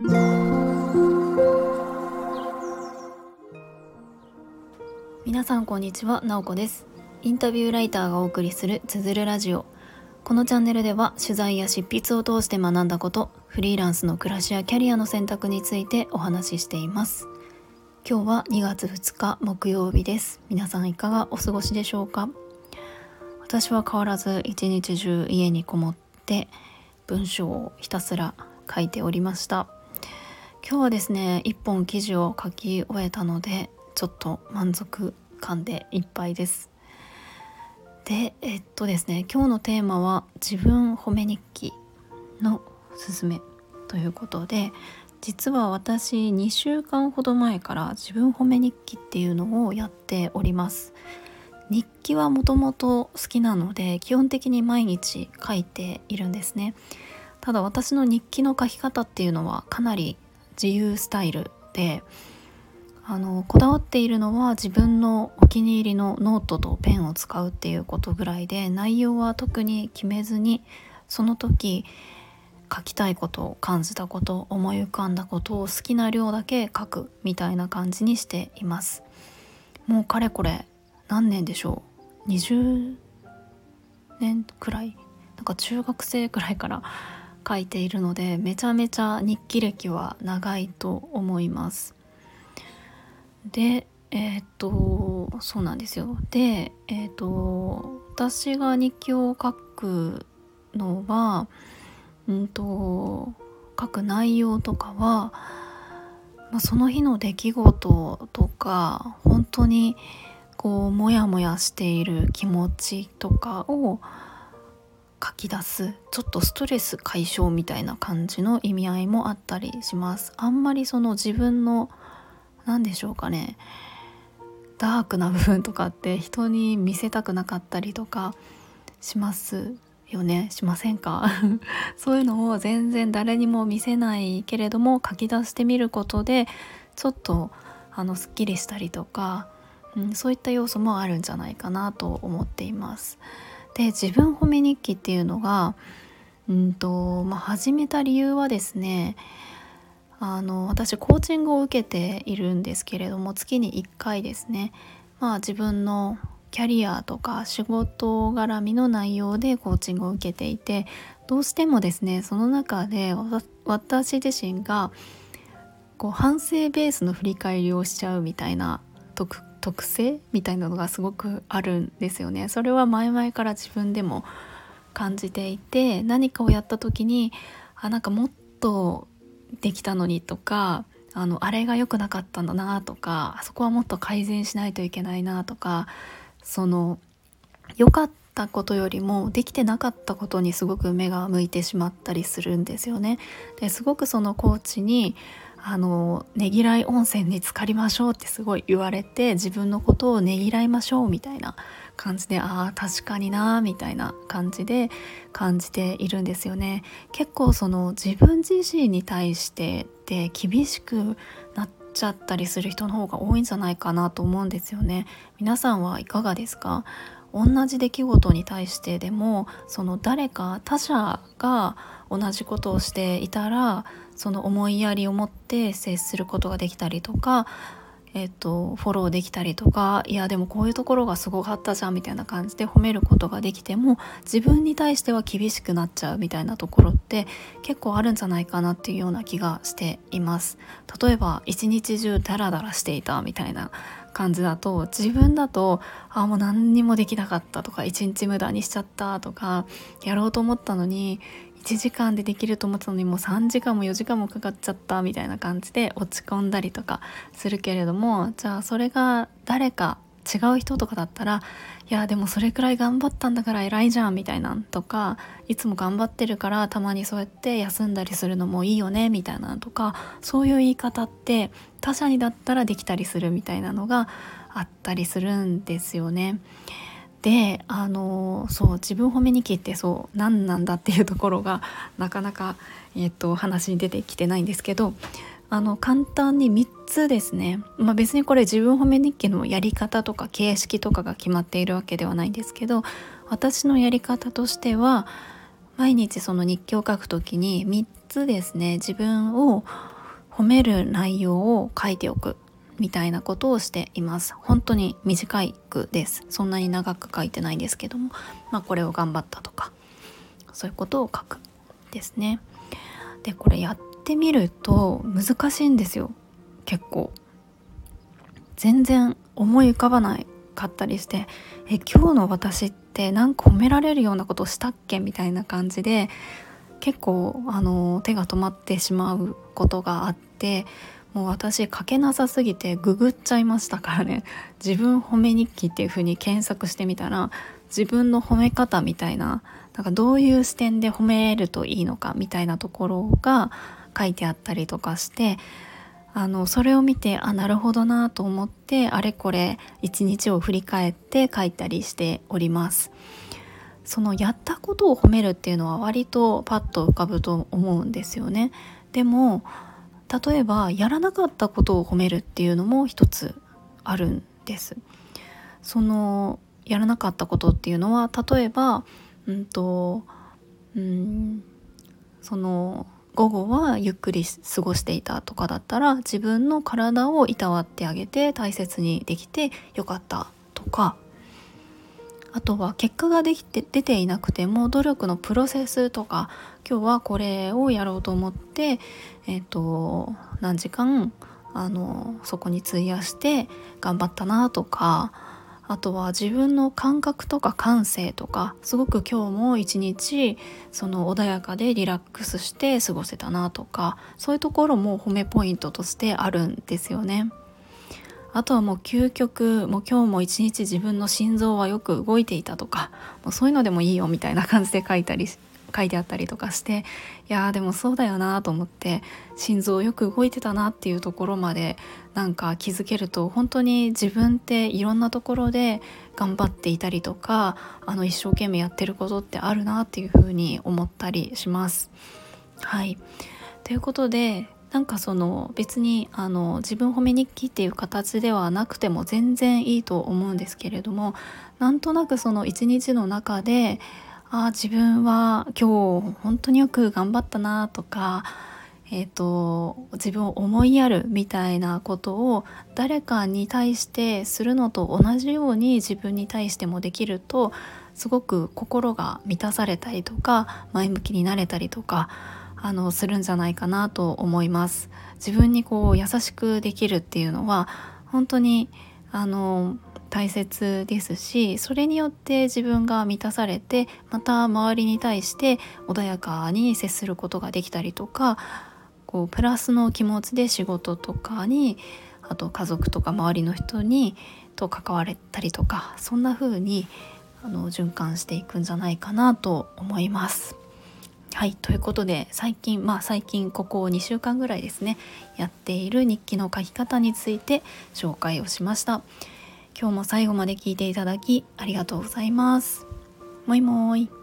皆さんこんにちは、なおこです。インタビューライターがお送りするつづるラジオ。このチャンネルでは取材や執筆を通して学んだことフリーランスの暮らしやキャリアの選択についてお話ししています。今日は2月2日木曜日です。皆さんいかがお過ごしでしょうか？私は変わらず一日中家にこもって文章をひたすら書いておりました。今日はですね一本記事を書き終えたのでちょっと満足感でいっぱいです。でえっとですね今日のテーマは自分褒め日記のすすめということで実は私2週間ほど前から自分褒め日記っていうのをやっております。日記はもともと好きなので基本的に毎日書いているんですね。ただ私の日記の書き方っていうのはかなり自由スタイルであのこだわっているのは自分のお気に入りのノートとペンを使うっていうことぐらいで内容は特に決めずにその時書きたいこと感じたこと思い浮かんだことを好きな量だけ書くみたいな感じにしています。もうかれこれ何年でしょう？20年くらい？なんか中学生くらいから書いているのでめちゃめちゃ日記歴は長いと思います。でえっ、とそうなんですよ。でえっ、と私が日記を書くのはうんと書く内容とかは、まあ、その日の出来事とか本当にこうモヤモヤしている気持ちとかを書き出すちょっとストレス解消みたいな感じの意味合いもあったりします。あんまりその自分の何でしょうかね。ダークな部分とかって人に見せたくなかったりとかしますよね。しませんか？そういうのを全然誰にも見せないけれども書き出してみることでちょっとあのすっきりしたりとか、うん、そういった要素もあるんじゃないかなと思っています。で自分褒め日記っていうのがうんと、まあ、始めた理由はですねあの私コーチングを受けているんですけれども月に1回ですね、まあ、自分のキャリアとか仕事絡みの内容でコーチングを受けていてどうしてもですねその中で私自身がこう反省ベースの振り返りをしちゃうみたいな特特性みたいなのがすごくあるんですよね。それは前々から自分でも感じていて何かをやった時にあなんかもっとできたのにとかあのあれが良くなかったんだなとかあそこはもっと改善しないといけないなとかその良かったことよりもできてなかったことにすごく目が向いてしまったりするんですよね。ですごくそのコーチにあのねぎらい温泉に浸かりましょうってすごい言われて自分のことをねぎらいましょうみたいな感じでああ確かになみたいな感じで感じているんですよね。結構その自分自身に対してで厳しくなっちゃったりする人の方が多いんじゃないかなと思うんですよね。皆さんはいかがですか？同じ出来事に対してでもその誰か他者が同じことをしていたらその思いやりを持って接することができたりとかえっと、フォローできたりとかいやでもこういうところがすごかったじゃんみたいな感じで褒めることができても自分に対しては厳しくなっちゃうみたいなところって結構あるんじゃないかなっていうような気がしています。例えば一日中ダラダラしていたみたいな感じだと自分だとあもう何にもできなかったとか一日無駄にしちゃったとかやろうと思ったのに1時間でできると思ったのにもう3時間も4時間もかかっちゃったみたいな感じで落ち込んだりとかするけれどもじゃあそれが誰か違う人とかだったらいやでもそれくらい頑張ったんだから偉いじゃんみたいなんとかいつも頑張ってるからたまにそうやって休んだりするのもいいよねみたいなとかそういう言い方って他者にだったらできたりするみたいなのがあったりするんですよね。であのそう自分褒め日記ってそう何なんだっていうところがなかなか、えーと、話に出てきてないんですけどあの簡単に3つですね、まあ、別にこれ自分褒め日記のやり方とか形式とかが決まっているわけではないんですけど私のやり方としては毎日その日記を書くときに3つですね。自分を褒める内容を書いておく。みたいなことをしています。本当に短い句です。そんなに長く書いてないんですけども、まあ、これを頑張ったとか。そういうことを書くですね。でこれやってみると難しいんですよ。結構。全然思い浮かばないかったりしてえ今日の私って何か褒められるようなことしたっけみたいな感じで結構あの手が止まってしまうことがあってもう私書けなさすぎてググっちゃいましたからね。自分褒め日記っていう風に検索してみたら自分の褒め方みたいななんかどういう視点で褒めるといいのかみたいなところが書いてあったりとかしてあのそれを見てあなるほどなと思ってあれこれ一日を振り返って書いたりしております。そのやったことを褒めるっていうのは割とパッと浮かぶと思うんですよね。でも例えばやらなかったことを褒めるっていうのも一つあるんです。そのやらなかったことっていうのは例えばうんとうんその午後はゆっくり過ごしていたとかだったら自分の体をいたわってあげて大切にできてよかったとか。あとは結果ができて出ていなくても努力のプロセスとか今日はこれをやろうと思って、えーと、何時間あのそこに費やして頑張ったなとかあとは自分の感覚とか感性とかすごく今日も一日その穏やかでリラックスして過ごせたなとかそういうところも褒めポイントとしてあるんですよね。あとはもう究極もう今日も一日自分の心臓はよく動いていたとかもうそういうのでもいいよみたいな感じで書いたり書いてあったりとかしていやでもそうだよなと思って心臓よく動いてたなっていうところまでなんか気づけると本当に自分っていろんなところで頑張っていたりとかあの一生懸命やってることってあるなっていうふうに思ったりします。はいということでなんかその別にあの自分褒め日記っていう形ではなくても全然いいと思うんですけれどもなんとなくその一日の中であ自分は今日本当によく頑張ったなとか、えーと、自分を思いやるみたいなことを誰かに対してするのと同じように自分に対してもできるとすごく心が満たされたりとか前向きになれたりとかあのするんじゃないかなと思います。自分にこう優しくできるっていうのは本当にあの大切ですしそれによって自分が満たされてまた周りに対して穏やかに接することができたりとかこうプラスの気持ちで仕事とかにあと家族とか周りの人にと関われたりとかそんな風にあに循環していくんじゃないかなと思います。はいということで最近まあ最近ここ2週間ぐらいですねやっている日記の書き方について紹介をしました。今日も最後まで聞いていただきありがとうございます。もいもーい。